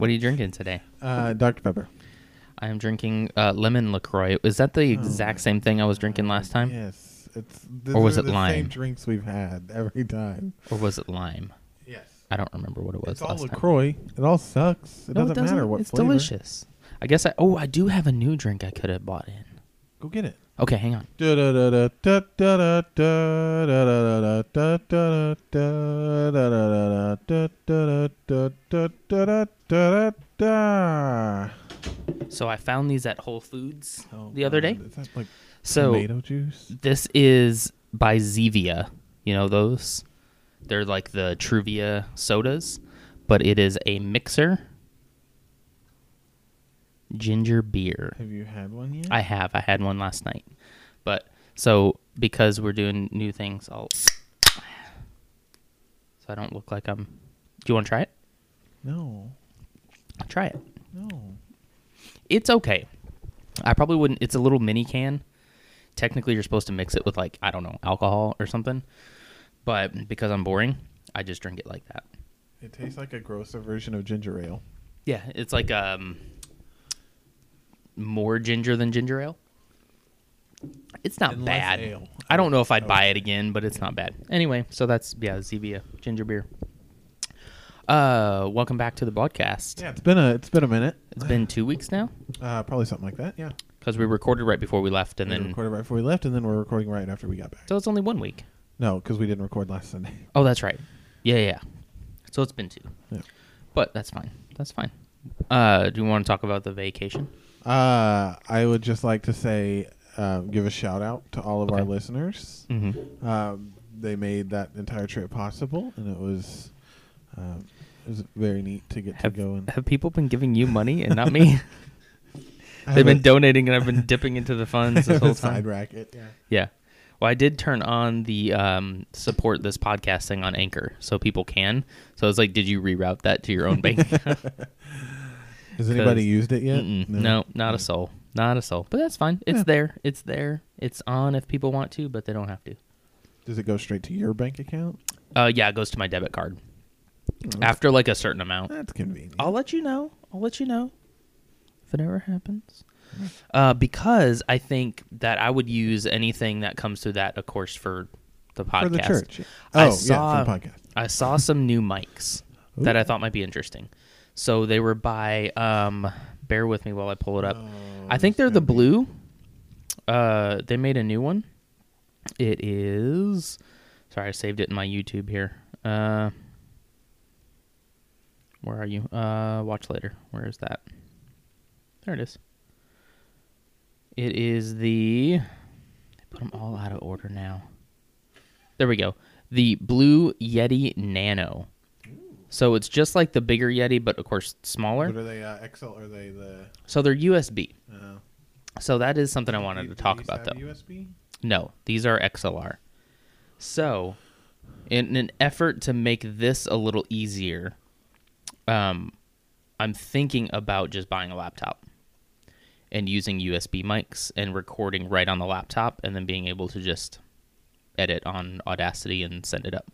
What are you drinking today? Uh, Dr Pepper. I am drinking uh, lemon Lacroix. Is that the exact same thing I was drinking last time, Yes, it's. Or was it the lime? Same drinks we've had every time. or was it lime? Yes. I don't remember what it was It's all last time. Lacroix. It all sucks. It No, doesn't matter what It's flavor. delicious. I guess I. Oh, I do have a new drink I could have bought in. Go get it. Okay, hang on. So I found these at Whole Foods oh, the other day. Is that like so tomato juice? This is by Zevia. You know those? They're like the Truvia sodas, but it is a mixer ginger beer. Have you had one yet? I have. I had one last night. But so because we're doing new things, I'll so I don't look like I'm Do you want to try it? no, Try it. no. It's okay. I probably wouldn't it's a little mini can. Technically you're supposed to mix it with like, I don't know, alcohol or something. But because I'm boring, I just drink it like that. It tastes like a grosser version of ginger ale. Yeah, it's like um more ginger than ginger ale. It's not And bad. ale. I don't know if I'd buy it again, but it's not bad. Anyway, so that's yeah, Zevia ginger beer. Uh, welcome back to the podcast. Yeah, it's been a it's been a minute. It's been two weeks now Uh, probably something like that. Yeah. because we recorded right before we left, and we then recorded right before we left, and then we're recording right after we got back. so it's only one week. No, because we didn't record last Sunday. Oh, that's right. Yeah, yeah. yeah. So it's been two, Yeah. but that's fine. That's fine. Uh, do you want to talk about the vacation? Uh, I would just like to say, uh, give a shout out to all of our listeners. Mm-hmm. Um, they made that entire trip possible, and it was um, it was very neat to get Have, to go and. have people been giving you money and not me? They've been donating and I've been dipping into the funds this whole a side time. racket. Yeah. Yeah. Well, I did turn on the um, support this podcast thing on Anchor so people can. So I was like, did you reroute that to your own bank? Has anybody used it yet? Mm-mm. no. not a soul. Not a soul. But that's fine. It's Yeah. there. It's there. It's on if people want to, but they don't have to. Does it go straight to your bank account? Uh, yeah, it goes to my debit card Oh, after like a certain amount. That's convenient. I'll let you know. I'll let you know if it ever happens. Uh, because I think that I would use anything that comes through that, of course, for the podcast. For the church. I Oh, saw- yeah, for the podcast. I saw some new mics that I thought might be interesting. So they were by. Um, bear with me while I pull it up. Oh, I think they're the blue. Uh, they made a new one. It is. Sorry, I saved it in my YouTube here. Uh, where are you? Uh, watch later. Where is that? There it is. It is the. Put them all out of order now. There we go. The Blue Yeti Nano. So it's just like the bigger Yeti, but of course smaller. What are they? Uh, XL? Are they the? So they're USB. Uh, So that is something I wanted to talk about, though. USB. No, these are XLR. So, in an effort to make this a little easier, um, I'm thinking about just buying a laptop and using USB mics and recording right on the laptop, and then being able to just edit on Audacity and send it up.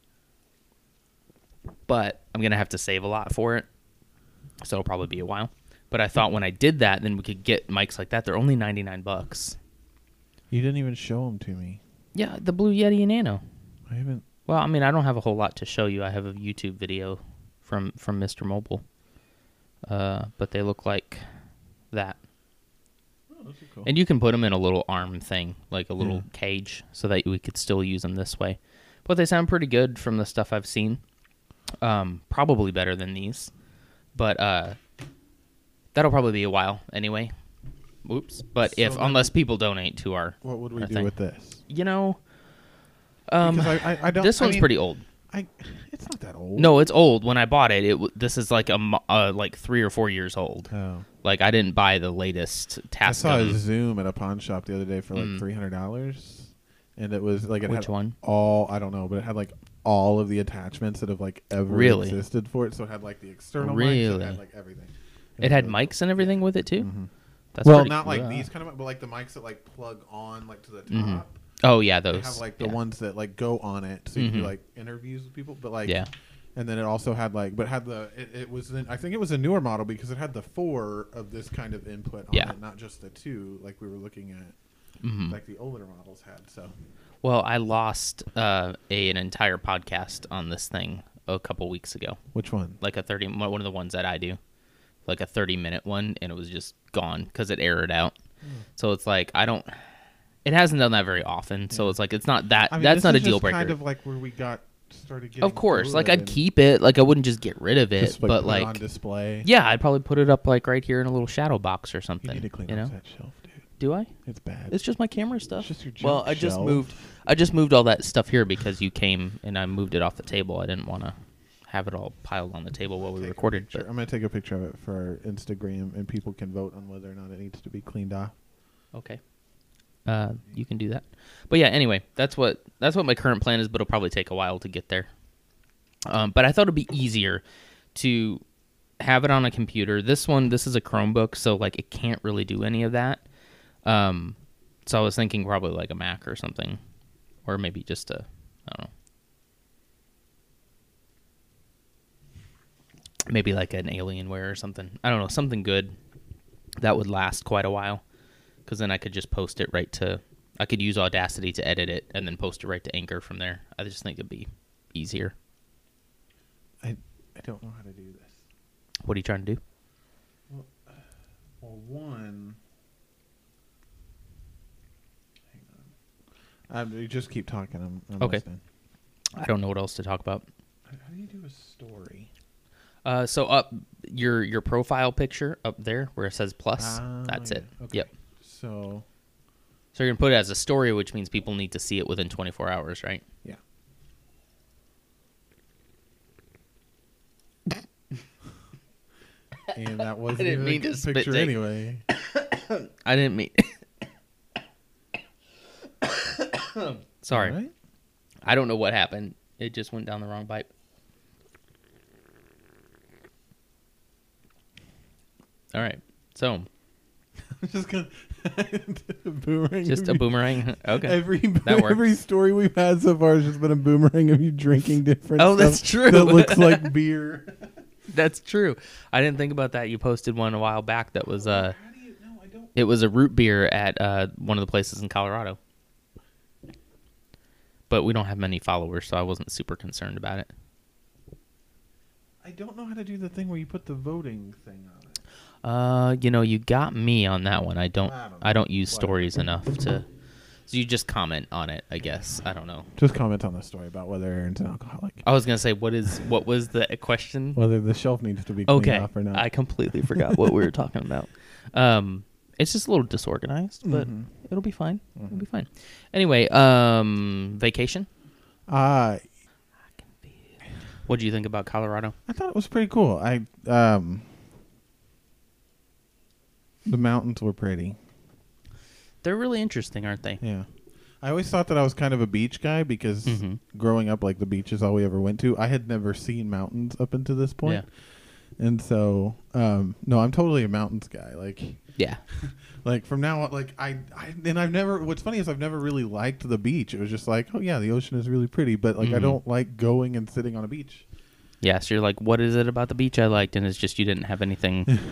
But I'm gonna have to save a lot for it, so it'll probably be a while. But I thought when I did that, then we could get mics like that. They're only 99 bucks. You didn't even show them to me. Yeah, the Blue Yeti Nano. I haven't. Well, I mean, I don't have a whole lot to show you. I have a YouTube video from from Mr. Mobile, uh, but they look like that. Oh, cool. And you can put them in a little arm thing, like a little Yeah. cage, so that we could still use them this way. But they sound pretty good from the stuff I've seen. Um, probably better than these, but uh, that'll probably be a while anyway. Oops. But So if unless people donate to our, what would we do thing. with this? you know, um, I, I, I don't. this one's mean, pretty old. I. It's not that old. No, it's old. When I bought it, it this is like a uh, like three or four years old. Oh. Like I didn't buy the latest I saw a Zoom at a pawn shop the other day for like Mm. three hundred dollars, and it was like it Which had one? all I don't know, but it had like all of the attachments that have like ever Really? existed for it. So it had like the external mics, Really? it had like everything. It had mics and everything with it too. Mhm. That's well, not like cool. these kind of, but like the mics that like plug on like to the top. Mhm. Oh yeah, They those. have like the yeah. ones that like go on it, so you can Mhm. do like interviews with people. But like, Yeah. and then it also had like, but had the it, it was in, I think it was a newer model because it had the four of this kind of input on Yeah. it, not just the two like we were looking at, Mhm. like the older models had. So Well, I lost uh, a, an entire podcast on this thing a couple weeks ago. which one? Like a 30, one of the ones that I do, like a 30 minute one, and it was just gone because it errored out. Hmm. So it's like, I don't, it hasn't done that very often. So it's like, it's not that, I mean, that's not a deal breaker. Kind of like where we got started getting. of course. Like, I'd keep it. Like, I wouldn't just get rid of it. just, like, but put it on like, display. yeah, I'd probably put it up like right here in a little shadow box or something. you need to clean you know? that shelf. Do I? It's bad. It's just my camera stuff. just your well, junk I just shelf. moved. I just moved all that stuff here because you came and I moved it off the table. I didn't want to have it all piled on the table while we Take a recorded. picture. But I'm gonna take a picture of it for our Instagram, and people can vote on whether or not it needs to be cleaned off. okay, uh, you can do that. But yeah, anyway, that's what that's what my current plan is. But it'll probably take a while to get there. Um, but I thought it'd be easier to have it on a computer. This one, this is a Chromebook, so like it can't really do any of that. Um, so I was thinking probably like a Mac or something, or maybe just a I don't know. Maybe like an Alienware or something. I don't know, something good that would last quite a while. Because then I could just post it right to. I could use Audacity to edit it and then post it right to Anchor from there. I just think it'd be easier. I I don't know how to do this. What are you trying to do? Well, one. Hang on. Um, you just keep talking. I'm, I'm Okay. listening. I don't know what else to talk about. How how do you do a story? Uh, so up your your profile picture up there where it says plus, Ah, that's yeah. it. Okay. Yep. So So you're gonna put it as a story, which means people need to see it within 24 hours, right? yeah. and that wasn't didn't even mean a to good spit picture take. anyway. I didn't mean. Sorry, right? I don't know what happened. It just went down the wrong pipe. All right, so I'm just gonna boomerang. just a you- boomerang. Okay. Every That every story we've had so far has just been a boomerang of you drinking different. Oh, that's true. That looks like beer. That's true. I didn't think about that. You posted one a while back that was uh you? No, I don't. it was a root beer at uh one of the places in Colorado. But we don't have many followers, so I wasn't super concerned about it. I don't know how to do the thing where you put the voting thing on it. Uh, you know, you got me on that one. I don't I don't I don't use Whatever. stories enough to So you just comment on it, I guess. I don't know. Just comment on the story about whether Aaron's an alcoholic. I was going to say what is what was the question? Whether the shelf needs to be cleaned okay. off or not. I completely forgot what we were talking about. Um it's just a little disorganized, but Mhm. it'll be fine. It'll Mhm. be fine. Anyway, um vacation? Uh, What do you think about Colorado? I thought it was pretty cool. I um, the mountains were pretty. They're really interesting, aren't they? Yeah. I always thought that I was kind of a beach guy because Mhm. growing up, like the beach is all we ever went to. I had never seen mountains up until this point, and so um, no, I'm totally a mountains guy. Like, Yeah. like from now on, like I, I and I've never. What's funny is I've never really liked the beach. It was just like, oh yeah, the ocean is really pretty, but like I Mhm. don't like going and sitting on a beach. Yeah, so you're like, what is it about the beach I liked? And it's just you didn't have anything.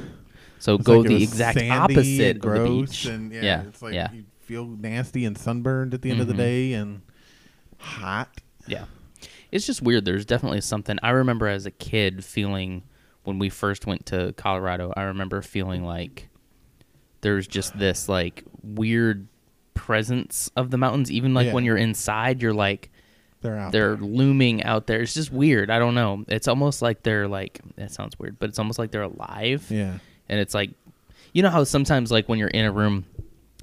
So go like the exact sandy opposite and of the beach. and yeah, yeah, it's like yeah, you feel nasty and sunburned at the end of the Mhm. day and hot. yeah. It's just weird. There's definitely something. I remember as a kid feeling when we first went to Colorado. I remember feeling like there's just this like weird presence of the mountains. Even like Yeah. when you're inside, you're like They're out. they're there. looming out there. It's just weird. I don't know. It's almost like they're like. that sounds weird, but it's almost like they're alive. Yeah. and it's like you know how sometimes like when you're in a room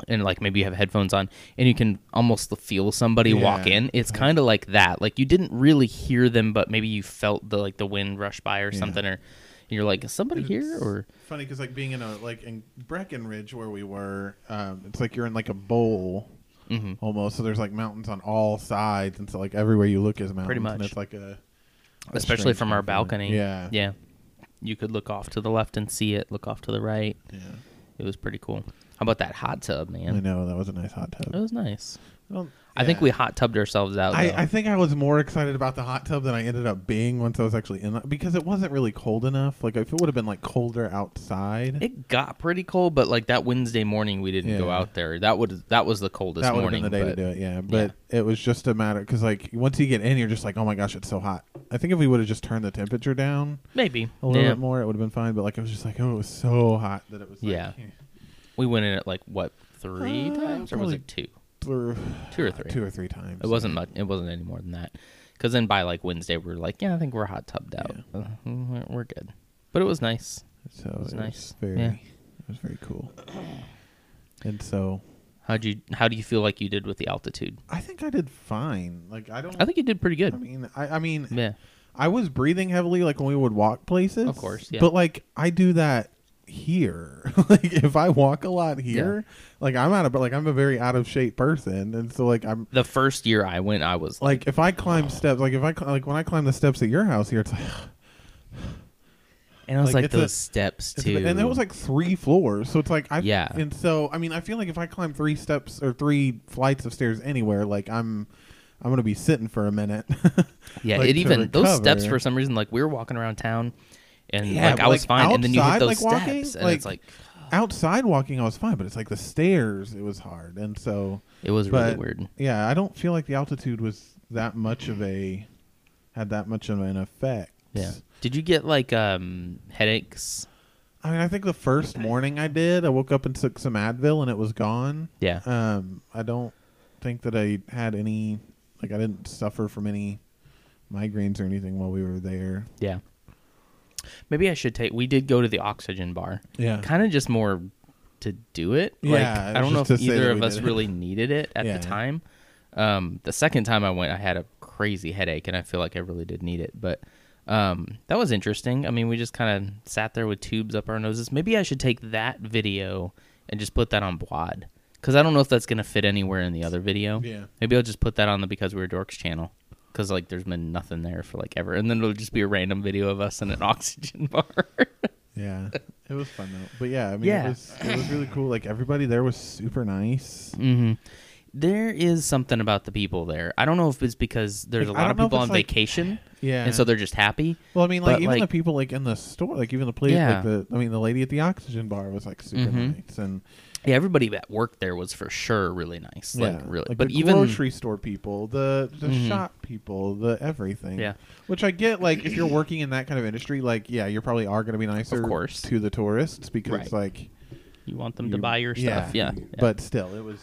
and like maybe you have headphones on and you can almost feel somebody walk in it's kind of like that like you didn't really hear them but maybe you felt the like the wind rush by or Yeah. something or you're like is somebody here or funny because like being in a like in Breckenridge where we were, um, it's like you're in like a bowl Mhm. almost. So there's like mountains on all sides, and so like everywhere you look is mountains. Pretty And much. it's like a, a especially from our balcony Yeah. yeah you could look off to the left and see it look off to the right Yeah. it was pretty cool how about that hot tub man? I know that was a nice hot tub. it was nice I don't, I think Yeah. we hot tubbed ourselves out. I, though. I think I was more excited about the hot tub than I ended up being once I was actually in it because it wasn't really cold enough. Like if it would have been like colder outside, it got pretty cold, but like that Wednesday morning we didn't go out there. That would that was the coldest that would have morning. been the day but to do it. Yeah, but it was just a matter because like once you get in, you're just like, oh my gosh, it's so hot. I think if we would have just turned the temperature down Maybe a little yeah. bit more, it would have been fine. But like it was just like, oh, it was so hot that it was. Like, Yeah. We went in at like what three Uh, times or was probably it two? Or, Two or three. Two or three times. It wasn't much. It wasn't any more than that. Because then by like Wednesday we were like, yeah, I think we're hot tubbed out. Uh, we're, good. But it was nice. So It was it nice. very, Yeah. it was very cool. And so How'd you? How do you feel like you did with the altitude? I think I did fine. Like I don't. I think you did pretty good. I mean, I, I mean, Yeah. I was breathing heavily like when we would walk places. Of course, yeah. But like I do that here. like if I walk a lot here, like I'm out of but like I'm a very out of shape person, and so like I'm The first year I went, I was like, like if I climb oh. steps, like if I like when I climb the steps at your house here, it's like and I was like, like, it's a- those steps too. and it was like three floors, so it's like I Yeah. and so I mean I feel like if I climb three steps or three flights of stairs anywhere, like I'm I'm gonna be sitting for a minute. yeah, like, it even those steps for some reason, like we were walking around town, and Yeah, like I was like, fine, and then you hit those like, walking, steps, and like, it's like Outside walking, I was fine, but it's like the stairs, it was hard, and so it was really but weird. yeah, I don't feel like the altitude was that much of a had that much of an effect. Yeah. Did you get like um headaches? I mean, I think the first morning I did, I woke up and took some Advil and it was gone. Yeah. Um, I don't think that I had any, like, I didn't suffer from any migraines or anything while we were there. Yeah. Maybe I should take. We did go to the oxygen bar, Yeah. kind of just more to do it. Yeah, like, I don't know if either of us it. really needed it at Yeah. the time. Um, the second time I went, I had a crazy headache, and I feel like I really did need it. But um, that was interesting. I mean, we just kind of sat there with tubes up our noses. Maybe I should take that video and just put that on Blod, because I don't know if that's gonna fit anywhere in the other video. Yeah. Maybe I'll just put that on the Because We Were Dorks channel. Because like there's been nothing there for like ever, and then it'll just be a random video of us in an oxygen bar. Yeah. It was fun though. But yeah, I mean, Yeah. it was it was really cool. Like everybody there was super nice. hmm There is something about the people there. I don't know if it's because there's Like, a lot of people on like- vacation, Yeah. and so they're just happy. well, I mean, like but, even the people like in the store, like even the place, Yeah. like the I mean, the lady at the oxygen bar was like super Mhm. nice and Yeah, everybody that worked there was for sure really nice. Like yeah, really, like but the even grocery store people, the the Mhm. shop people, the everything. Yeah. which I get. Like if you're working in that kind of industry, like yeah, you probably are going to be nicer, of course. to the tourists because Right. like you want them to buy your stuff. Yeah, yeah. But still, it was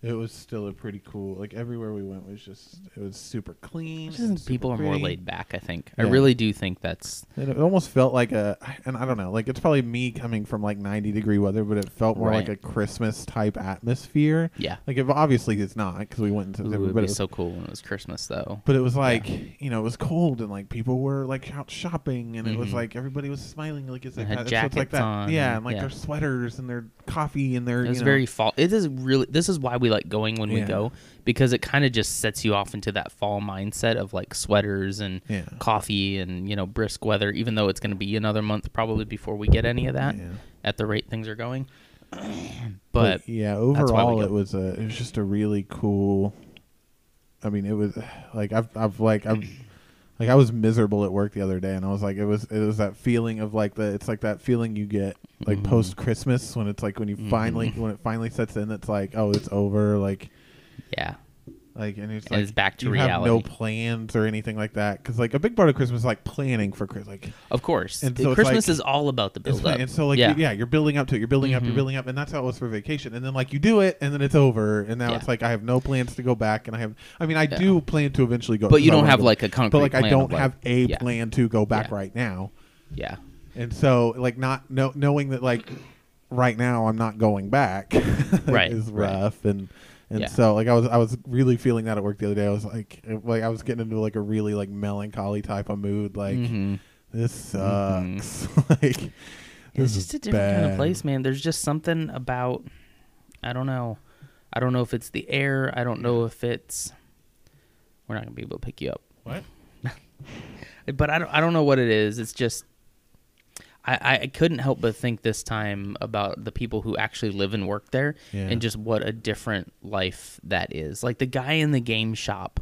it was still a pretty cool. Like everywhere we went was just it was super clean. Just people are more laid back. I think. I really do think that's And it almost felt like a, and I don't know, like it's probably me coming from like 90 degree weather, but it felt more Right. like a Christmas type atmosphere. yeah. Like if obviously it's not because we went in Ooh, it'd but be it was, so cool when it was Christmas though. but it was like you know it was cold and like people were like out shopping and it was Mhm. like everybody was smiling like it's like had that. So it's like jackets that. on yeah, and- and like yeah. their sweaters and their coffee and their It was you know, very fall. It is really. This is why we like going when we Yeah. go because it kind of just sets you off into that fall mindset of like sweaters and yeah. coffee and you know brisk weather. Even though it's going to be another month probably before we get any of that Yeah. at the rate things are going. But yeah, why we overall go. it was a it was just a really cool. I mean, it was like I've I've like I've like I was miserable at work the other day, and I was like, it was it was that feeling of like the it's like that feeling you get like Mhm. post Christmas when it's like when you finally Mhm. when it finally sets in, it's like oh it's over like yeah, like and it's And like it's back to you have no plans or anything like that because like a big part of Christmas is like planning for Christmas like of course. And so Christmas like- is all about the build up. And so, like, Yeah. yeah, you're building up to it. You're building up. You're Mhm. building up, and that's how it was for vacation. And then, like, you do it, and then it's over. And now Yeah. it's like I have no plans to go back. And I have, I mean, I Yeah. do plan to eventually go, back. but you don't have go- like a concrete. but like I don't of, like- have a plan to go back right now. Yeah, And so, like, not know, knowing that, like, right now I'm not going back, Right, is right. rough. And and Yeah. so, like, I was I was really feeling that at work the other day. I was like, like I was getting into like a really like melancholy type of mood. Like, Mhm. this sucks. like, it's this just is a different kind of place, man. There's just something about I don't know. I don't know if it's the air. I don't know if it's we're not gonna be able to pick you up. What? But I don't I don't know what it is. It's just I, I couldn't help but think this time about the people who actually live and work there Yeah. and just what a different life that is. Like the guy in the game shop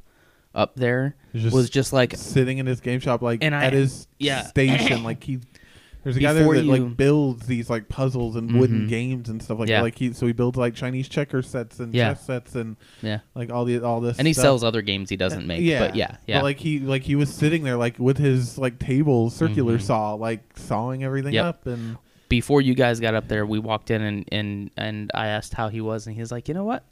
up there just was just like sitting in his game shop, like And I- at his yeah. station, like he. There's a guy there that you- like builds these like puzzles and wooden Mhm. games and stuff like Yeah. that. Like he, so he builds like Chinese checker sets and Yeah. chess sets and yeah. like all the all this. And he stuff. sells other games he doesn't make. Yeah, But yeah, yeah. But like he like he was sitting there like with his like table circular Mhm. saw like sawing everything Yep. up and before you guys got up there, we walked in and, and, and I asked how he was, and he was like, you know what?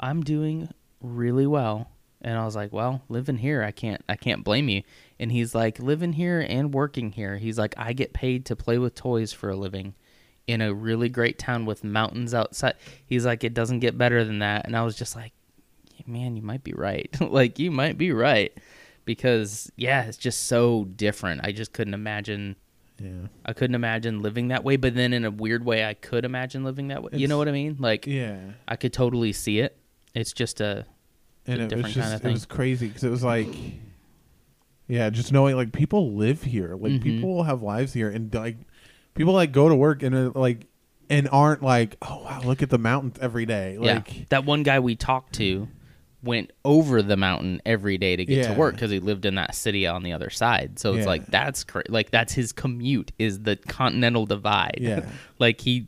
I'm doing really well. And I was like, well, living here, I can't, I can't blame you. And he's like, living here and working here. He's like, I get paid to play with toys for a living in a really great town with mountains outside. He's like, it doesn't get better than that. And I was just like, man, you might be right. like, you might be right. Because, yeah, it's just so different. I just couldn't imagine. yeah. I couldn't imagine living that way, but then in a weird way, I could imagine living that way. you know what I mean? Like, Yeah. I could totally see it. It's just a, and it was just it was crazy because it was like yeah just knowing like people live here like Mhm. people have lives here and like people like go to work and are, like and aren't like oh wow look at the mountains every day like yeah. That one guy we talked to went over the mountain every day to get Yeah. to work because he lived in that city on the other side. So it's Yeah. like that's cra- like that's his commute is the Continental Divide. Yeah. like he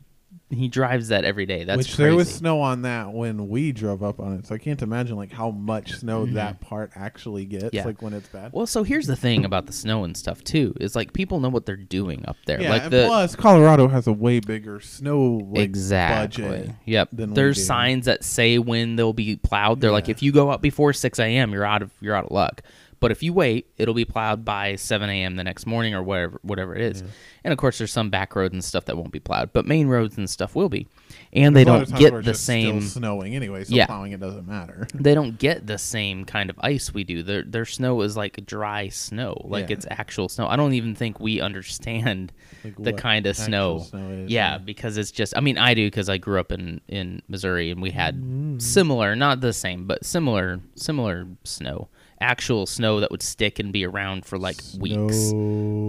he drives that every day. That's which crazy. there was snow on that when we drove up on it so i can't imagine like how much snow Mhm. that part actually gets Yeah. like when it's bad Well, so here's the thing about the snow and stuff too. Is like people know what they're doing up there. yeah like and the plus colorado has a way bigger snow like, exactly. budget Yep. than we There's do. signs that say when they'll be plowed. They're like, if you go out before 6 a.m., you're out of you're out of luck. But if you wait, it'll be plowed by 7 a.m. the next morning or whatever whatever it is. And of course, there's some back roads and stuff that won't be plowed, but main roads and stuff will be. And they There's don't of times where get the same. snowing anyway so Yeah. plowing it doesn't matter They don't get the same kind of ice we do. Their their snow is like dry snow, like Yeah. it's actual snow. I don't even think we understand Like the kind of snow. snow is, yeah, yeah. because it's just. I mean, I do because I grew up in in Missouri and we had Mm. similar, not the same, but similar similar snow. Actual snow that would stick and be around for like weeks.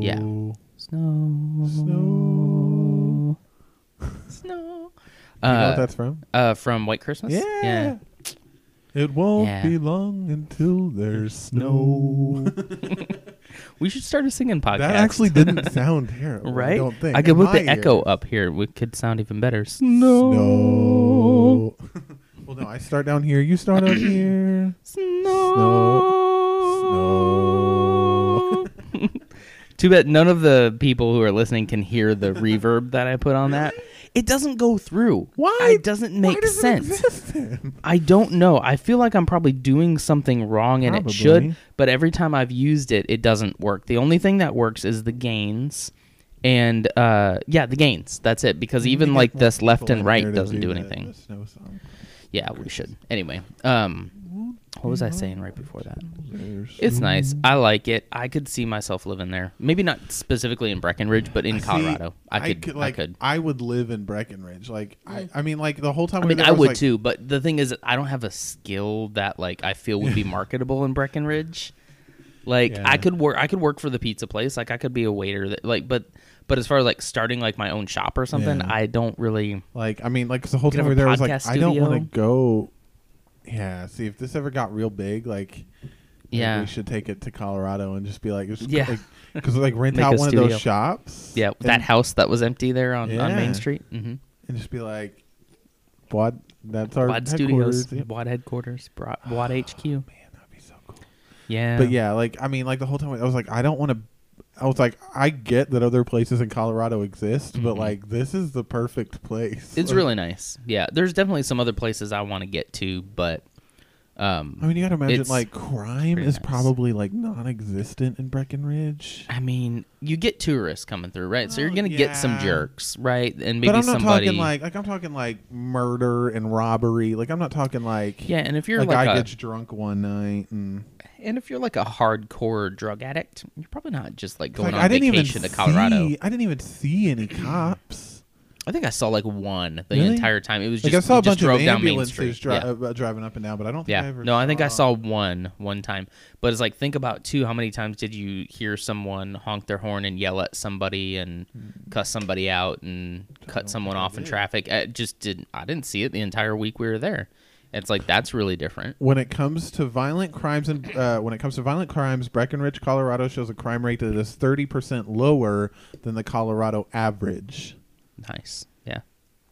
Yeah. Snow. Snow. Snow. You know Uh, what that's from? uh, from White Christmas. Yeah. It won't Yeah. be long until there's snow. We should start a singing podcast. that actually didn't sound terrible. right? I don't think. I could put my the echo up here. We could sound even better. Snow. well, no, I start down here. You start up here. Snow. Too bad none of the people who are listening can hear the reverb that I put on that. It doesn't go through. Why? It doesn't make does it sense. exist then? I don't know. I feel like I'm probably doing something wrong and Probably. it should, but every time I've used it, it doesn't work. The only thing that works is the gains. And uh yeah, the gains. That's it. Because even like this left and right doesn't do anything. the snow song. Yeah, we should. Anyway, um what was I mm-hmm. saying right before that? It's nice. I like it. I could see myself living there. Maybe not specifically in Breckenridge, but in I see- Colorado. I could. I like, could. I would live in Breckenridge. Like, I, mm. I mean, like the whole time. I we mean, were I there, was would like, too. But the thing is, I don't have a skill that like I feel would be marketable in Breckenridge. Like Yeah. I could work. I could work for the pizza place. Like I could be a waiter. That like, but but as far as like starting like my own shop or something, Yeah. I don't really. Like, I mean, like 'cause the whole Could time have we a were there, I was like, podcast I don't want to studio. go. Yeah, see if this ever got real big, like, Yeah. we should take it to Colorado and just be like, just, Yeah. because like rent out one of those shops. Yeah, that house that was empty there on, on Main Street. Mm-hmm. and just be like, what? That's our Wad headquarters. Studios. Wad headquarters, Bro- Wad HQ. Man, that'd be so cool. Yeah, But yeah, like I mean, like the whole time I was like, I don't want to. I was like, I get that other places in Colorado exist, but Mhm. like this is the perfect place. It's Like, really nice. Yeah, there's definitely some other places I want to get to, but um, I mean, you got to imagine like crime is nice. probably like non-existent in Breckenridge. I mean, you get tourists coming through, right? So you're Oh, gonna get some jerks, right? And maybe but I'm not somebody. talking like like I'm talking like murder and robbery. Like I'm not talking like yeah, and if you're like a like, guy a, gets drunk one night and and if you're like a hardcore drug addict, you're probably not just like going like on I didn't even vacation to Colorado. see I didn't even see any cops. I think I saw like one the Really? entire time. It was Like just I saw a bunch of drove down Main ambulances Street. dri- yeah. uh, driving up and down, but I don't think I Yeah. ever. No, I think I saw one one time. But it's like think about too how many times did you hear someone honk their horn and yell at somebody and cuss somebody out and cut someone off in traffic? I just didn't I didn't see it the entire week we were there. It's like that's really different. When it comes to violent crimes and uh, when it comes to violent crimes, Breckenridge, Colorado shows a crime rate that is thirty percent lower than the Colorado average. Nice. Yeah.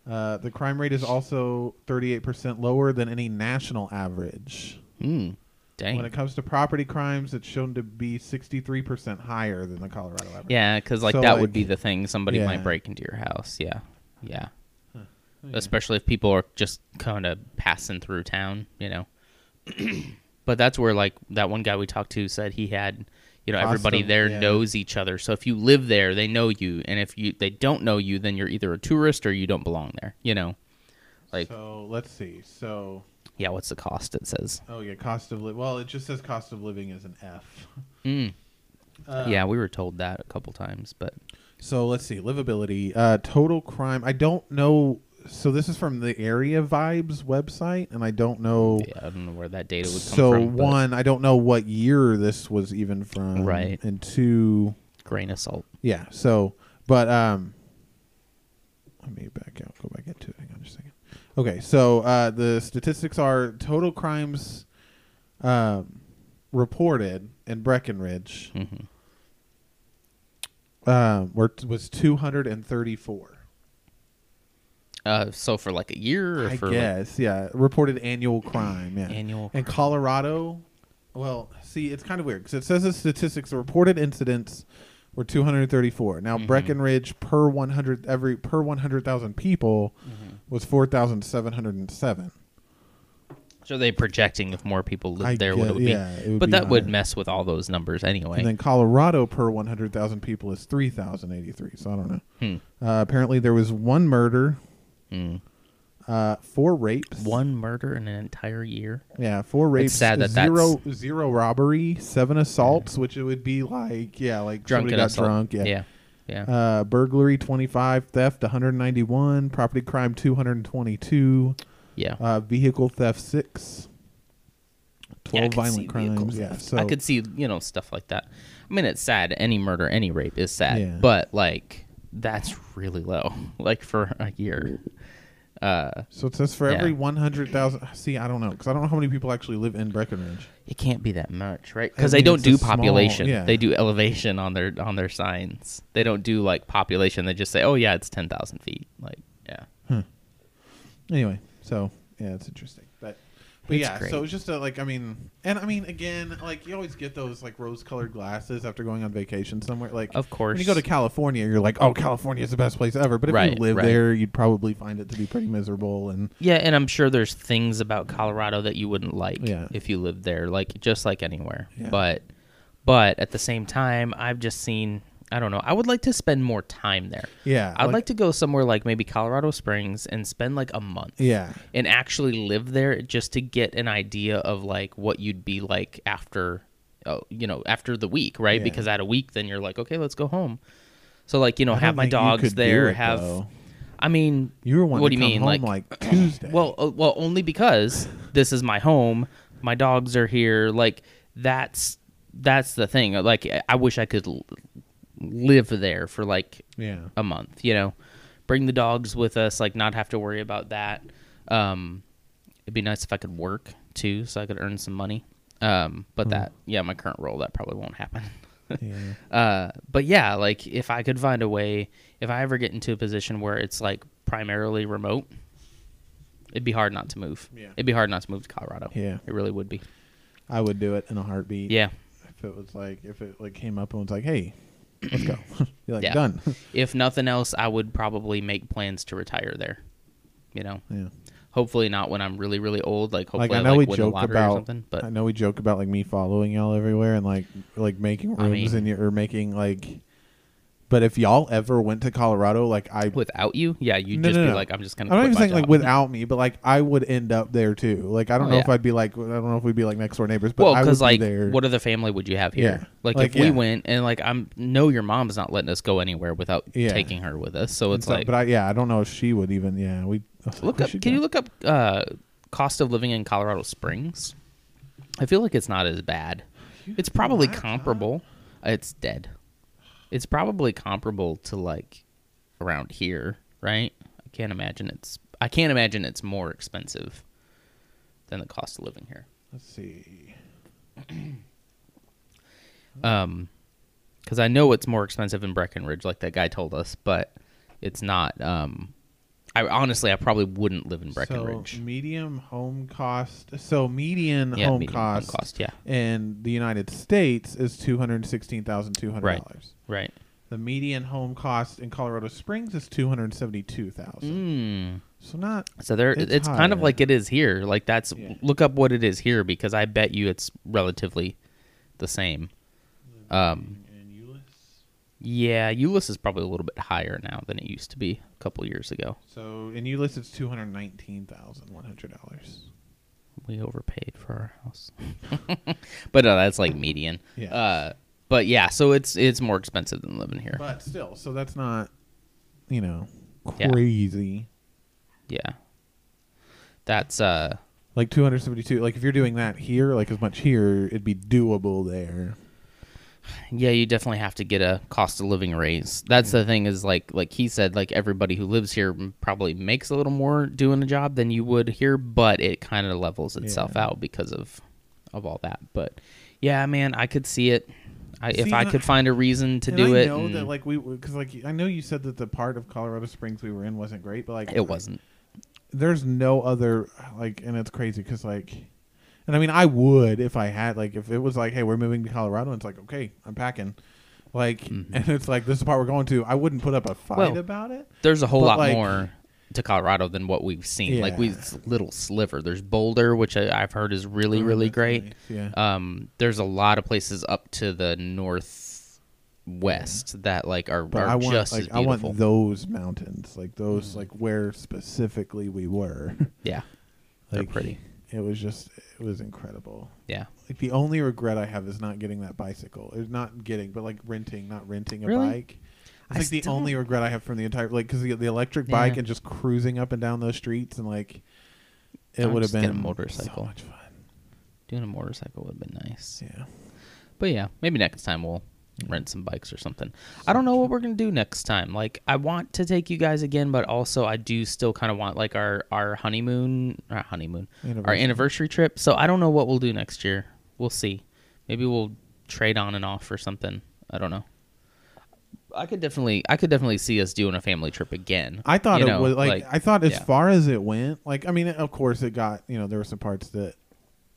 Uh, the crime rate is also thirty-eight percent lower than any national average. Hmm. Dang. When it comes to property crimes, it's shown to be sixty-three percent higher than the Colorado average. Yeah, because like So, that like- would be the thing. Somebody Yeah. might break into your house. Yeah, yeah. Yeah. Especially if people are just kind of passing through town, you know. but that's where like that one guy we talked to said he had, you know, everybody there yeah. knows each other. So if you live there, they know you, and if you they don't know you, then you're either a tourist or you don't belong there. You know. Like So let's see. So yeah, what's the cost? It says. oh yeah, cost of li- well, it just says cost of living is an F. Mm. Uh, yeah, we were told that a couple times, but So let's see, livability, uh, total crime. I don't know so this is from the AreaVibes website, and I don't know. Yeah, I don't know where that data was. come so from. One, I don't know what year this was even from. Right. And two, grain of salt. Yeah. So, but um, let me back out. Go back into it. Hang on just a second. Okay. So uh, the statistics are total crimes um, reported in Breckenridge. Mm-hmm. Um, was 234. Uh, so for like a year, or I for like, guess, yeah. Reported annual crime, yeah. annual. In Colorado, well, see, it's kind of weird because it says the statistics, the reported incidents were 234. Now Mhm. Breckenridge per 100 every per 100,000 people Mhm. was 4,707. So they projecting if more people lived I there, get- what it would yeah, be. it would but be that would mess with all those numbers anyway. And then Colorado per 100,000 people is 3,083. So I don't know. Hmm. Uh, apparently there was one murder, Hmm. uh, four rapes, One murder in an entire year. Yeah, four rapes. sad that zero zero robbery, seven assaults, which it would be like yeah, like Drunk somebody got assault. drunk. Yeah. Yeah. Yeah. Uh, burglary twenty five, theft one hundred ninety one, property crime two hundred twenty two, yeah. uh, vehicle theft six, I twelve could see violent crimes. Yeah, so I could see you know stuff like that. I mean, it's sad. Any murder, any rape is sad. Yeah. But like, that's really low. Like for a year. Uh, so it says for Yeah. every one hundred thousand. See, I don't know because I don't know how many people actually live in Breckenridge. it can't be that much, right? I Because they mean, don't it's a do small- population. yeah. They do elevation on their on their signs. They don't do like population. They just say, "Oh yeah, it's ten thousand feet." Like, yeah. Anyway, so yeah, it's interesting. But It's yeah, great. so it's just a, like I mean, and I mean again, like you always get those like rose-colored glasses after going on vacation somewhere. Like Of course. when you go to California, you're like, oh, California is the best place ever. But if you live right. there, you'd probably find it to be pretty miserable. And Yeah, and I'm sure there's things about Colorado that you wouldn't like Yeah. if you lived there, like just like anywhere. Yeah. But but at the same time, I've just seen I don't know. I would like to spend more time there. yeah, I'd like, to go somewhere like maybe Colorado Springs and spend like a month yeah, and actually live there just to get an idea of like what you'd be like after oh, you know, after the week, right? Yeah. Because at a week then you're like, okay, let's go home. So like, you know, have my dogs there, it, have though. I mean, You were one what do you mean, like- like, Tuesday. well, uh, well, only because this is my home. My dogs are here. Like that's that's the thing. Like I wish I could live there for like yeah, a month. You know, bring the dogs with us. Like not have to worry about that. Um, it'd be nice if I could work too, so I could earn some money. Um, but Hmm. that yeah, my current role that probably won't happen. yeah, Uh, but yeah, like if I could find a way, if I ever get into a position where it's like primarily remote, it'd be hard not to move. Yeah. It'd be hard not to move to Colorado. yeah. It really would be. I would do it in a heartbeat. Yeah. if it was like if it like came up and was like, hey, let's go. You're like Yeah. done. If nothing else, I would probably make plans to retire there. You know, yeah. hopefully not when I'm really, really old. Like hopefully like I I know like we joke the lottery or about. But I know we joke about like me following y'all everywhere and like like making I rooms mean- in your or making like But if y'all ever went to Colorado, like I, Without you, yeah, you'd No, just no, be no. like, I'm just gonna. I'm not even saying like without me, but like I would end up there too. Like I don't Oh, know if. I'd be like I don't know if we'd be like next door neighbors, but well, because be like, there. what other family would you have here? Yeah. Like, Like, if we went and like, I'm know your mom's not letting us go anywhere without Yeah. taking her with us. So it's so- like, but I, yeah, I don't know if she would even. Yeah, we look we up. Can go. you look up uh, cost of living in Colorado Springs? I feel like it's not as bad. It's probably comparable. It's dead. It's probably comparable to like around here, right? I can't imagine it's. I can't imagine it's more expensive than the cost of living here. Let's see. Um, because I know it's more expensive in Breckenridge, like that guy told us, but it's not. Um, I honestly, I probably wouldn't live in Breckenridge. So medium home cost. So median yeah, home median home cost cost. Yeah, in the United States is two hundred sixteen thousand two hundred dollars. right. Right. The median home cost in Colorado Springs is two hundred seventy-two thousand. Mm. So not So there, It's it's, kind of like it is here. Like that's Yeah. look up what it is here because I bet you it's relatively the same. Um. Yeah, Euless is probably a little bit higher now than it used to be a couple years ago. So in Euless, it's two hundred nineteen thousand one hundred dollars. We overpaid for our house, but no, that's like median. Yeah. Uh, but yeah, so it's it's more expensive than living here. But still, so that's not, you know, Yeah. crazy. Yeah, that's uh, Like two hundred seventy-two. Like if you're doing that here, like as much here, it'd be doable there. Yeah, you definitely have to get a cost of living raise. That's the thing is like like he said, like everybody who lives here probably makes a little more doing a job than you would here, but it kind of levels itself Yeah. out because of of all that. But yeah, man, I could see it. I, if See, I and I- could find a reason to do I it, know that like we because like I know you said that the part of Colorado Springs we were in wasn't great, but like it wasn't. There's no other like, and it's crazy because like, and I mean I would if I had like if it was like hey we're moving to Colorado and it's like okay I'm packing, like Mhm. and it's like this is the part we're going to I wouldn't put up a fight Well, about it. There's a whole lot like- more to Colorado than what we've seen. Like we it's little sliver. There's Boulder, which I, I've heard is really Oh, really great. nice, Yeah. Um, there's a lot of places up to the northwest that like are, But are I want just like I want those mountains, like those Mhm. like where specifically we were. yeah, they're pretty. It was just it was incredible. Yeah, Like the only regret I have is not getting that bicycle. Or not getting, but like renting, not renting a Really? bike. It's I like the only regret I have from the entire like because the, the electric Yeah. bike and just cruising up and down those streets and like it would have get a been motorcycle. So much fun. doing a motorcycle would have been nice. Yeah. But yeah, maybe next time we'll rent some bikes or something. I don't know what we're gonna do next time. Like I want to take you guys again, but also I do still kind of want like our our honeymoon, our honeymoon, our Anniversary. trip. So I don't know what we'll do next year. We'll see. Maybe we'll trade on and off or something. I don't know. I could definitely, I could definitely see us doing a family trip again. I thought you it know, was like, like, I thought as yeah. far as it went, like I mean, of course it got you know there were some parts that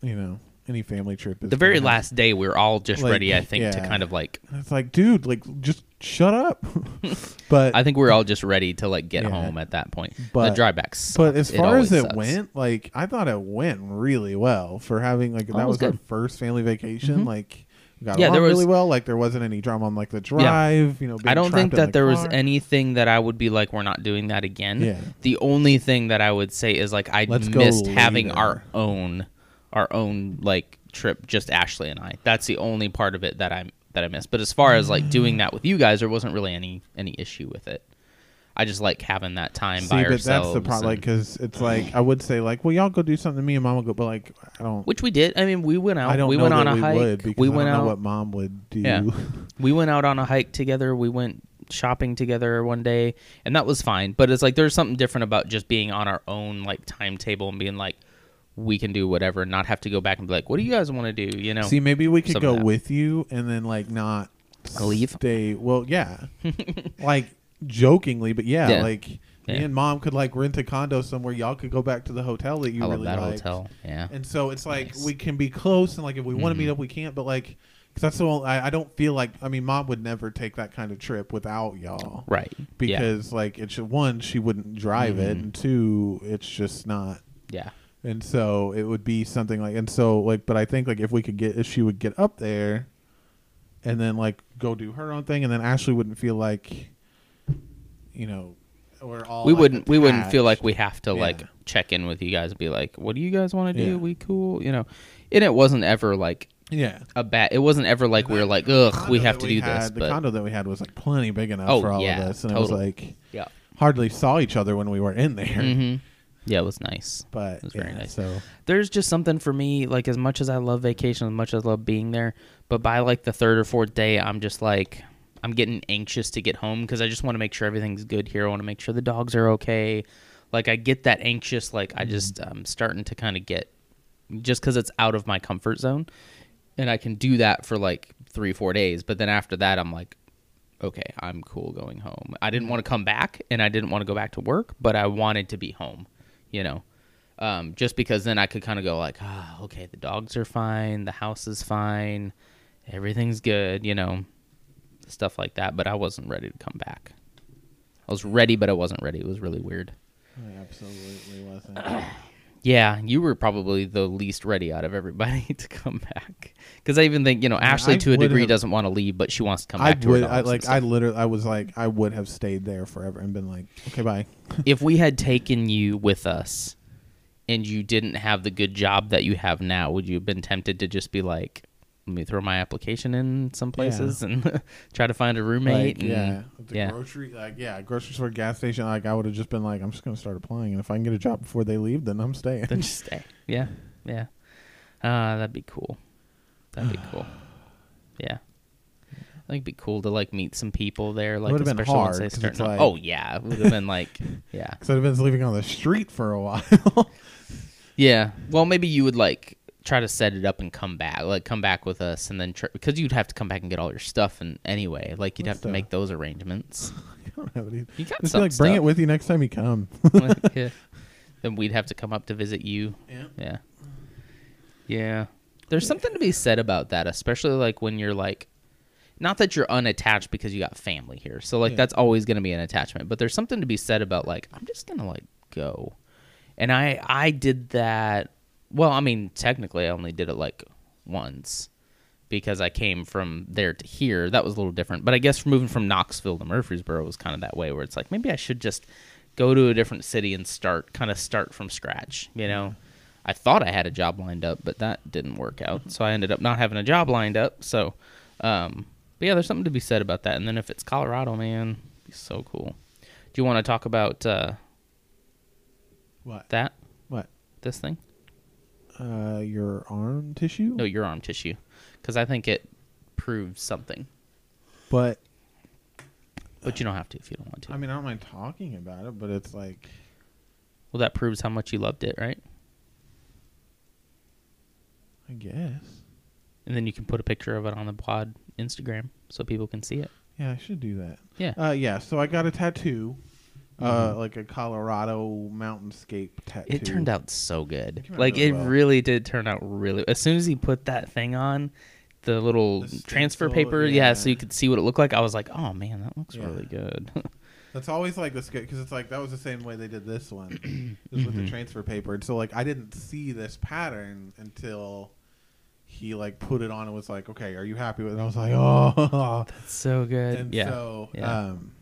you know any family trip is the very last day, we were all just Like, ready. I think to yeah. kind of like, and It's like, dude, like just shut up. but I think we were all just ready to like get Yeah. home at that point. But- the drive back, sucked. But as far as always it sucks. went, like I thought it went really well for having like Oh, that was was our good. first family vacation. Mhm. Like we got Yeah, along there was- really well. Like there wasn't any drama on like the drive. You know, being I don't think in that the there was car. anything that I would be like, we're not doing that again. Yeah. The only thing that I would say is like I Let's go missed having later. our own, our own like trip, just Ashley and I. That's the only part of it that I'm that I missed. But as far as like doing that with you guys, there wasn't really any any issue with it. I just like having that time See, by but ourselves. that's the problem. Like, because it's like I would say like, well, y'all go do something. Me and mom will go, but like I don't. which we did. I mean, we went out. I don't we know went on a we hike. would we I went don't out. know what mom would do. Yeah. we went out on a hike together. We went shopping together one day, and that was fine. But it's like there's something different about just being on our own like timetable and being like, we can do whatever, and not have to go back and be like, what do you guys want to do? You know? See, maybe we could go with you and then like not Leave? Stay. Well, yeah, like jokingly, but yeah, Yeah. like Yeah. me and mom could like rent a condo somewhere. Y'all could go back to the hotel that you I love really that liked. hotel. Yeah. And so it's like Nice. we can be close, and like if we want to meet up, we can't. But like, because that's the only, I, I don't feel like I mean, mom would never take that kind of trip without y'all. Right. yeah. Because like it's one, she wouldn't drive it, Mhm. and two, it's just not. Yeah. And so it would be something like, and so like, but I think like if we could get, if she would get up there, and then like go do her own thing, and then Ashley wouldn't feel like, you know, we're all we like, wouldn't we wouldn't feel like we have to like check in with you guys and be like, what do you guys want to do? Yeah. We cool, you know. And it wasn't ever like yeah. a bad. It wasn't ever like we were like, ugh, we have to we do had- this. The But condo that we had was like plenty big enough Oh, for all yeah, of us, and it was like yeah, hardly saw each other when we were in there. hmm yeah, it was nice. But It was very nice. So. There's just something for me like as much as i love vacation as much as i love being there but by like the third or fourth day i'm just like i'm getting anxious to get home because i just want to make sure everything's good here. I want to make sure the dogs are okay. Like i get that anxious like i just i'm starting to kind of get just because it's out of my comfort zone and i can do that for like three four days but then after that i'm like okay i'm cool going home. I didn't mm-hmm. want to come back and i didn't want to go back to work but i wanted to be home you know um, just because then I could kind of go like, ah, okay, the dogs are fine, the house is fine, everything's good, you know, stuff like that. But I wasn't ready to come back. I was ready, but I wasn't ready. It was really weird. I absolutely wasn't. Yeah, you were probably the least ready out of everybody to come back. Because I even think you know Yeah, Ashley I to a degree have- doesn't want to leave, but she wants to come I back to her would. I like. I literally. I was like. I would have stayed there forever and been like, okay, bye. if we had taken you with us and you didn't have the good job that you have now, would you have been tempted to just be like, let me throw my application in some places and try to find a roommate? Like, and- yeah, the yeah. grocery, like yeah, grocery store, gas station. Like I would have just been like, I'm just gonna start applying, and if I can get a job before they leave, then I'm staying. Then just stay. Yeah, yeah. Uh, that'd be cool. That'd be cool. Yeah. I think it'd be cool to like meet some people there, like would've been especially once hard, they like- oh yeah, it would have been like yeah. Because I'd have been living on the street for a while. Yeah. Well, maybe you would like try to set it up and come back, like come back with us, and then tr- because you'd have to come back and get all your stuff, and anyway, like you'd What have to make those arrangements. you don't have any. You got Just be some like, bring it stuff. with you next time you come. yeah. Then we'd have to come up to visit you. Yeah. Yeah. Yeah. There's something to be said about that, especially like when you're like not that you're unattached because you got family here. So like Yeah. that's always going to be an attachment, but there's something to be said about like I'm just going to like go. And I I did that well, I mean, technically I only did it like once because I came from there to here. That was a little different. But I guess moving from Knoxville to Murfreesboro was kind of that way where it's like maybe I should just go to a different city and start kind of start from scratch, you know. I thought I had a job lined up, but that didn't work out. So I ended up not having a job lined up. So um but yeah, there's something to be said about that. And then if it's Colorado, man, it'd be so cool. Do you want to talk about uh What? that What? this thing? Uh, your arm tissue? No, your arm tissue cuz I think it proves something. But But you don't have to if you don't want to. I mean, I don't mind talking about it, but it's like, Well, that proves how much you loved it, right? I guess. And then you can put a picture of it on the pod Instagram so people can see it. Yeah, I should do that. Yeah. Uh, yeah. So I got a tattoo, uh, Mhm. like a Colorado mountainscape tattoo. It turned out so good. out Like really it well. really did turn out really. As soon as he put that thing on, the little The transfer stencil, paper, yeah. yeah. so you could see what it looked like. I was like, oh man, that looks Yeah. really good. That's always like this because it's like that was the same way they did this one, is with the Mhm. transfer paper. And so like I didn't see this pattern until he like put it on and was like, "Okay, are you happy with?" it? And I was like, "Oh." That's so good. and yeah. so Yeah. um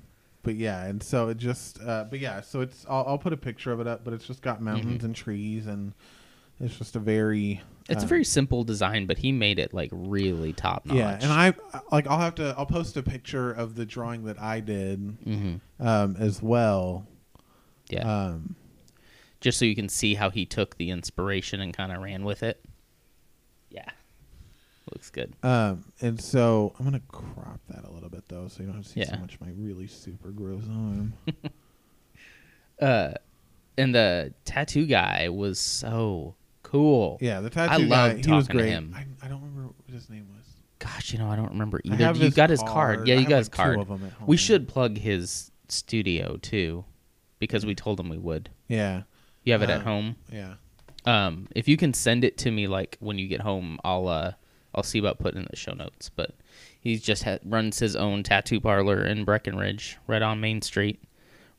but yeah and so it just uh but yeah so it's I'll, I'll put a picture of it up but it's just got mountains Mhm. and trees and it's just a very it's a uh, very simple design, but he made it like really top notch. yeah and i like i'll have to i'll post a picture of the drawing that i did hmm um as well Yeah. um Just so you can see how he took the inspiration and kind of ran with it. Looks good. um and so i'm gonna crop that a little bit though so you don't have to see Yeah. so much of my really super gross arm Uh, and the tattoo guy was so cool. yeah the tattoo I guy loved he was talking to great him. I, I don't remember what his name was Gosh, you know, I don't remember I either. have You got his card. Yeah, I you have, got like, his two card. of 'em at We should plug his studio too, because we told him we would. yeah You have it at Uh, home. yeah Um, if you can send it to me, like when you get home, I'll uh, I'll see about putting in the show notes. But he's just ha- runs his own tattoo parlor in Breckenridge, right on Main Street,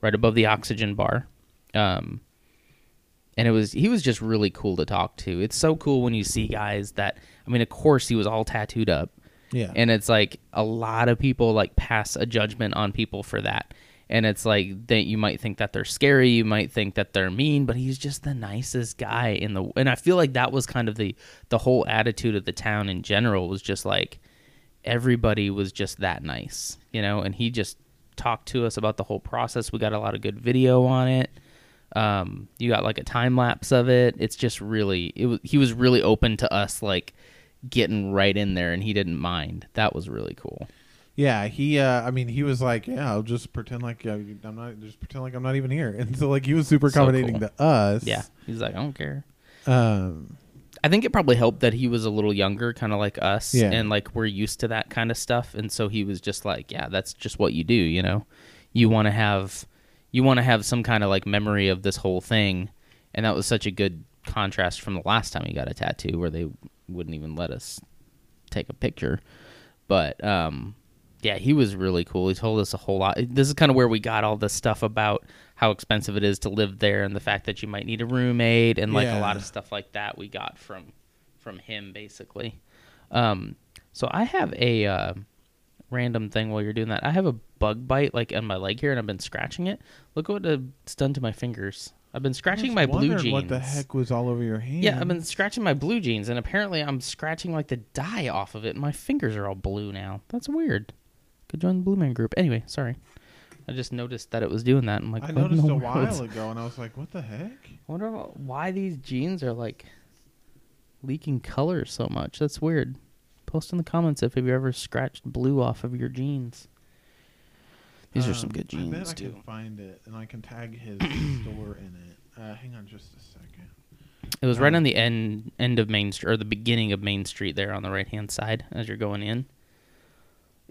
right above the Oxygen Bar. Um, and it was he was just really cool to talk to. It's so cool when you see guys that I mean, of course he was all tattooed up, Yeah. And it's like a lot of people like pass a judgment on people for that. And it's like that you might think that they're scary, you might think that they're mean, but he's just the nicest guy in the and I feel like that was kind of the the whole attitude of the town in general was just like everybody was just that nice, you know, and he just talked to us about the whole process. We got a lot of good video on it. Um, you got like a time lapse of it. It's just really it was he was really open to us like getting right in there and he didn't mind. That was really cool. Yeah, he. Uh, I mean, he was like, "Yeah, I'll just pretend like uh, I'm not. Just pretend like I'm not even here." And so, like, he was super So accommodating cool. to us. Yeah. He's like, I don't care. Um. I think it probably helped that he was a little younger, kind of like us, Yeah. and like we're used to that kind of stuff, and so he was just like, yeah, that's just what you do, you know. You want to have, you want to have some kind of like memory of this whole thing, and that was such a good contrast from the last time he got a tattoo, where they wouldn't even let us take a picture. But um, yeah, he was really cool. He told us a whole lot. This is kind of where we got all the stuff about how expensive it is to live there and the fact that you might need a roommate and like a lot of stuff like that we got from from him basically. Um, so I have a uh, random thing while you're doing that. I have a bug bite like on my leg here and I've been scratching it. Look what it's done to my fingers. I've been scratching my blue jeans. What the heck was all over your hand? Yeah, I've been scratching my blue jeans, and apparently I'm scratching like the dye off of it, and my fingers are all blue now. That's weird. Could join the Blue Man Group. Anyway, sorry. I just noticed that it was doing that. I'm like, I what in noticed the a world? while ago, and I was like, "What the heck?" I wonder why these jeans are like leaking color so much. That's weird. Post in the comments if you ever scratched blue off of your jeans. These are some Um, good I bet jeans I too. can find it, and I can tag his store in it. Uh, hang on just a second. It was right um, on the end end of Main Street or the beginning of Main Street there on the right hand side as you're going in.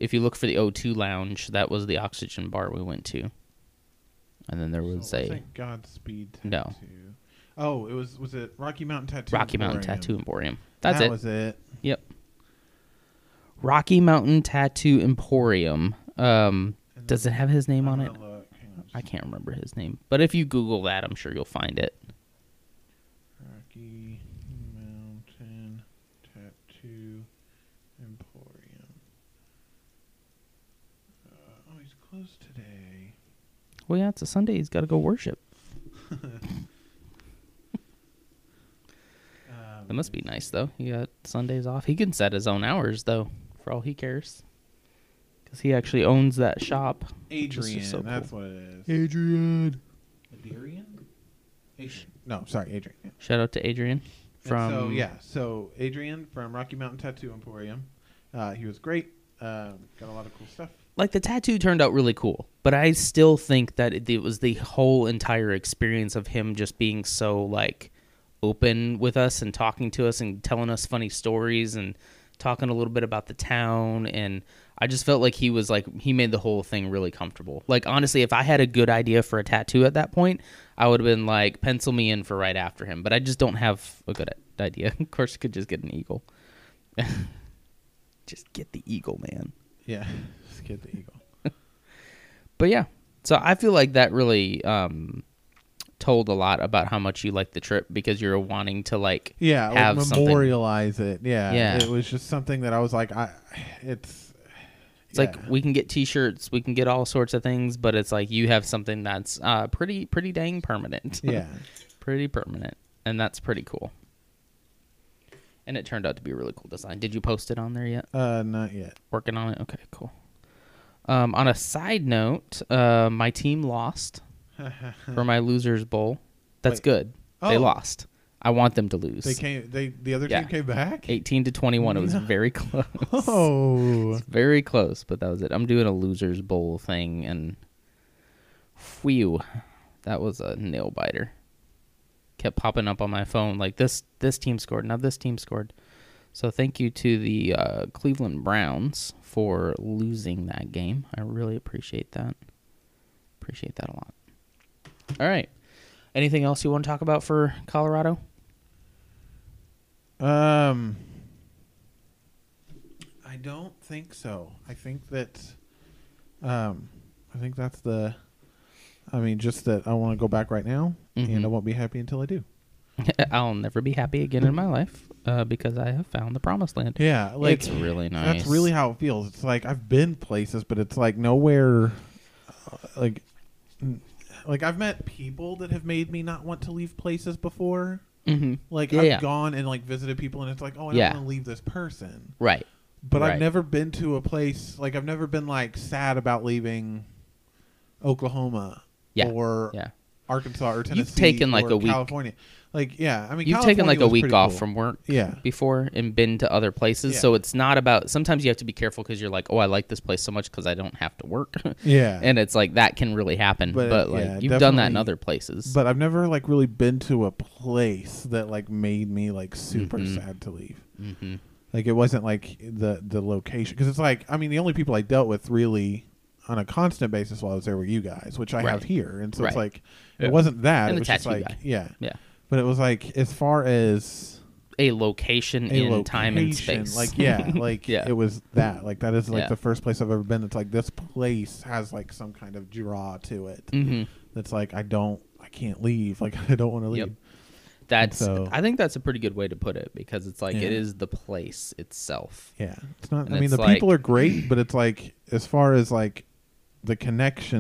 If you look for the O2 Lounge, that was the oxygen bar we went to. And then there was So a Godspeed tattoo. No. Oh, it was was it Rocky Mountain Tattoo? Rocky Mountain Tattoo Emporium. That's that it. was it. Yep. Rocky Mountain Tattoo Emporium. Um, does it have his name on it? look. Hang on just I can't remember his name. But if you Google that, I'm sure you'll find it. Rocky Mountain Tattoo Emporium. Uh, closed today. Well, yeah, it's a Sunday. He's got to go worship. Um, That must be nice, though. He got Sundays off. He can set his own hours, though, for all he cares. Because he actually owns that shop. Adrian. so that's cool. what it is. Adrian. Adrian? Adrian. No, sorry, Adrian. Yeah. Shout out to Adrian And from. so yeah, so Adrian from Rocky Mountain Tattoo Emporium. Uh, he was great. Um, got a lot of cool stuff. Like the tattoo turned out really cool, but I still think that it, it was the whole entire experience of him just being so like open with us and talking to us and telling us funny stories and talking a little bit about the town and I just felt like he was like he made the whole thing really comfortable. Like honestly, if I had a good idea for a tattoo at that point, I would have been like pencil me in for right after him, but I just don't have a good idea. of course, I could just get an eagle. just get the eagle, man. Yeah, just get the eagle. but yeah so i feel like that really um told a lot about how much you like the trip because you're wanting to like Yeah, have like something. memorialize it. Yeah, Yeah. It was just something that I was like, I. It's. it's like we can get t-shirts we can get all sorts of things but it's like you have something that's uh pretty pretty dang permanent yeah. pretty permanent and that's pretty cool and it turned out to be a really cool design did you post it on there yet Uh, not yet. working on it okay cool um on a side note uh my team lost for my losers bowl that's Wait. good they Oh. lost i want them to lose They came. They the other Yeah. team came back. 18 to 21 it was No. very close Oh. very close but that was it i'm doing a losers bowl thing and whew that was a nail biter kept popping up on my phone like this this team scored now this team scored so thank you to the uh, cleveland browns for losing that game i really appreciate that appreciate that a lot all right anything else you want to talk about for colorado Um, I don't think so. I think that, um, I think that's the. I mean, just that I want to go back right now, and Mhm. I won't be happy until I do. I'll never be happy again in my life uh, because I have found the promised land. Yeah, like it's really nice. That's really how it feels. It's like I've been places, but it's like nowhere. uh, Like, like I've met people that have made me not want to leave places before. hmm Like Yeah, I've yeah. gone and like visited people, and it's like, oh, I don't Yeah. want to leave this person. right. But Right. I've never been to a place like I've never been like sad about leaving Oklahoma or Yeah. Arkansas or Tennessee. You've taken, like, or a week- California. Like yeah, I mean You've taken like a week off cool. from work Yeah. before and been to other places. Yeah. So it's not about. Sometimes you have to be careful because you're like, oh, I like this place so much because I don't have to work. Yeah, and it's like that can really happen. But, But, like yeah, you've done that in other places. but I've never like really been to a place that like made me like super Mhm. sad to leave. hmm Like it wasn't like the the location because it's like I mean the only people I dealt with really on a constant basis while I was there were you guys, which I have here, and so it's like Yeah. it wasn't that. And it was just like guy. yeah, Yeah. But it was like as far as A location a in location, time and space. like yeah, like Yeah. it was that. Like that is like Yeah. the first place I've ever been. That's like this place has like some kind of draw to it. hmm That's like I don't, I can't leave. Like I don't want to leave. Yep. That's. so- I think that's a pretty good way to put it because it's like it Yeah. is the place itself. Yeah, it's not. And I mean, the like- people are great, but it's like as far as like the connection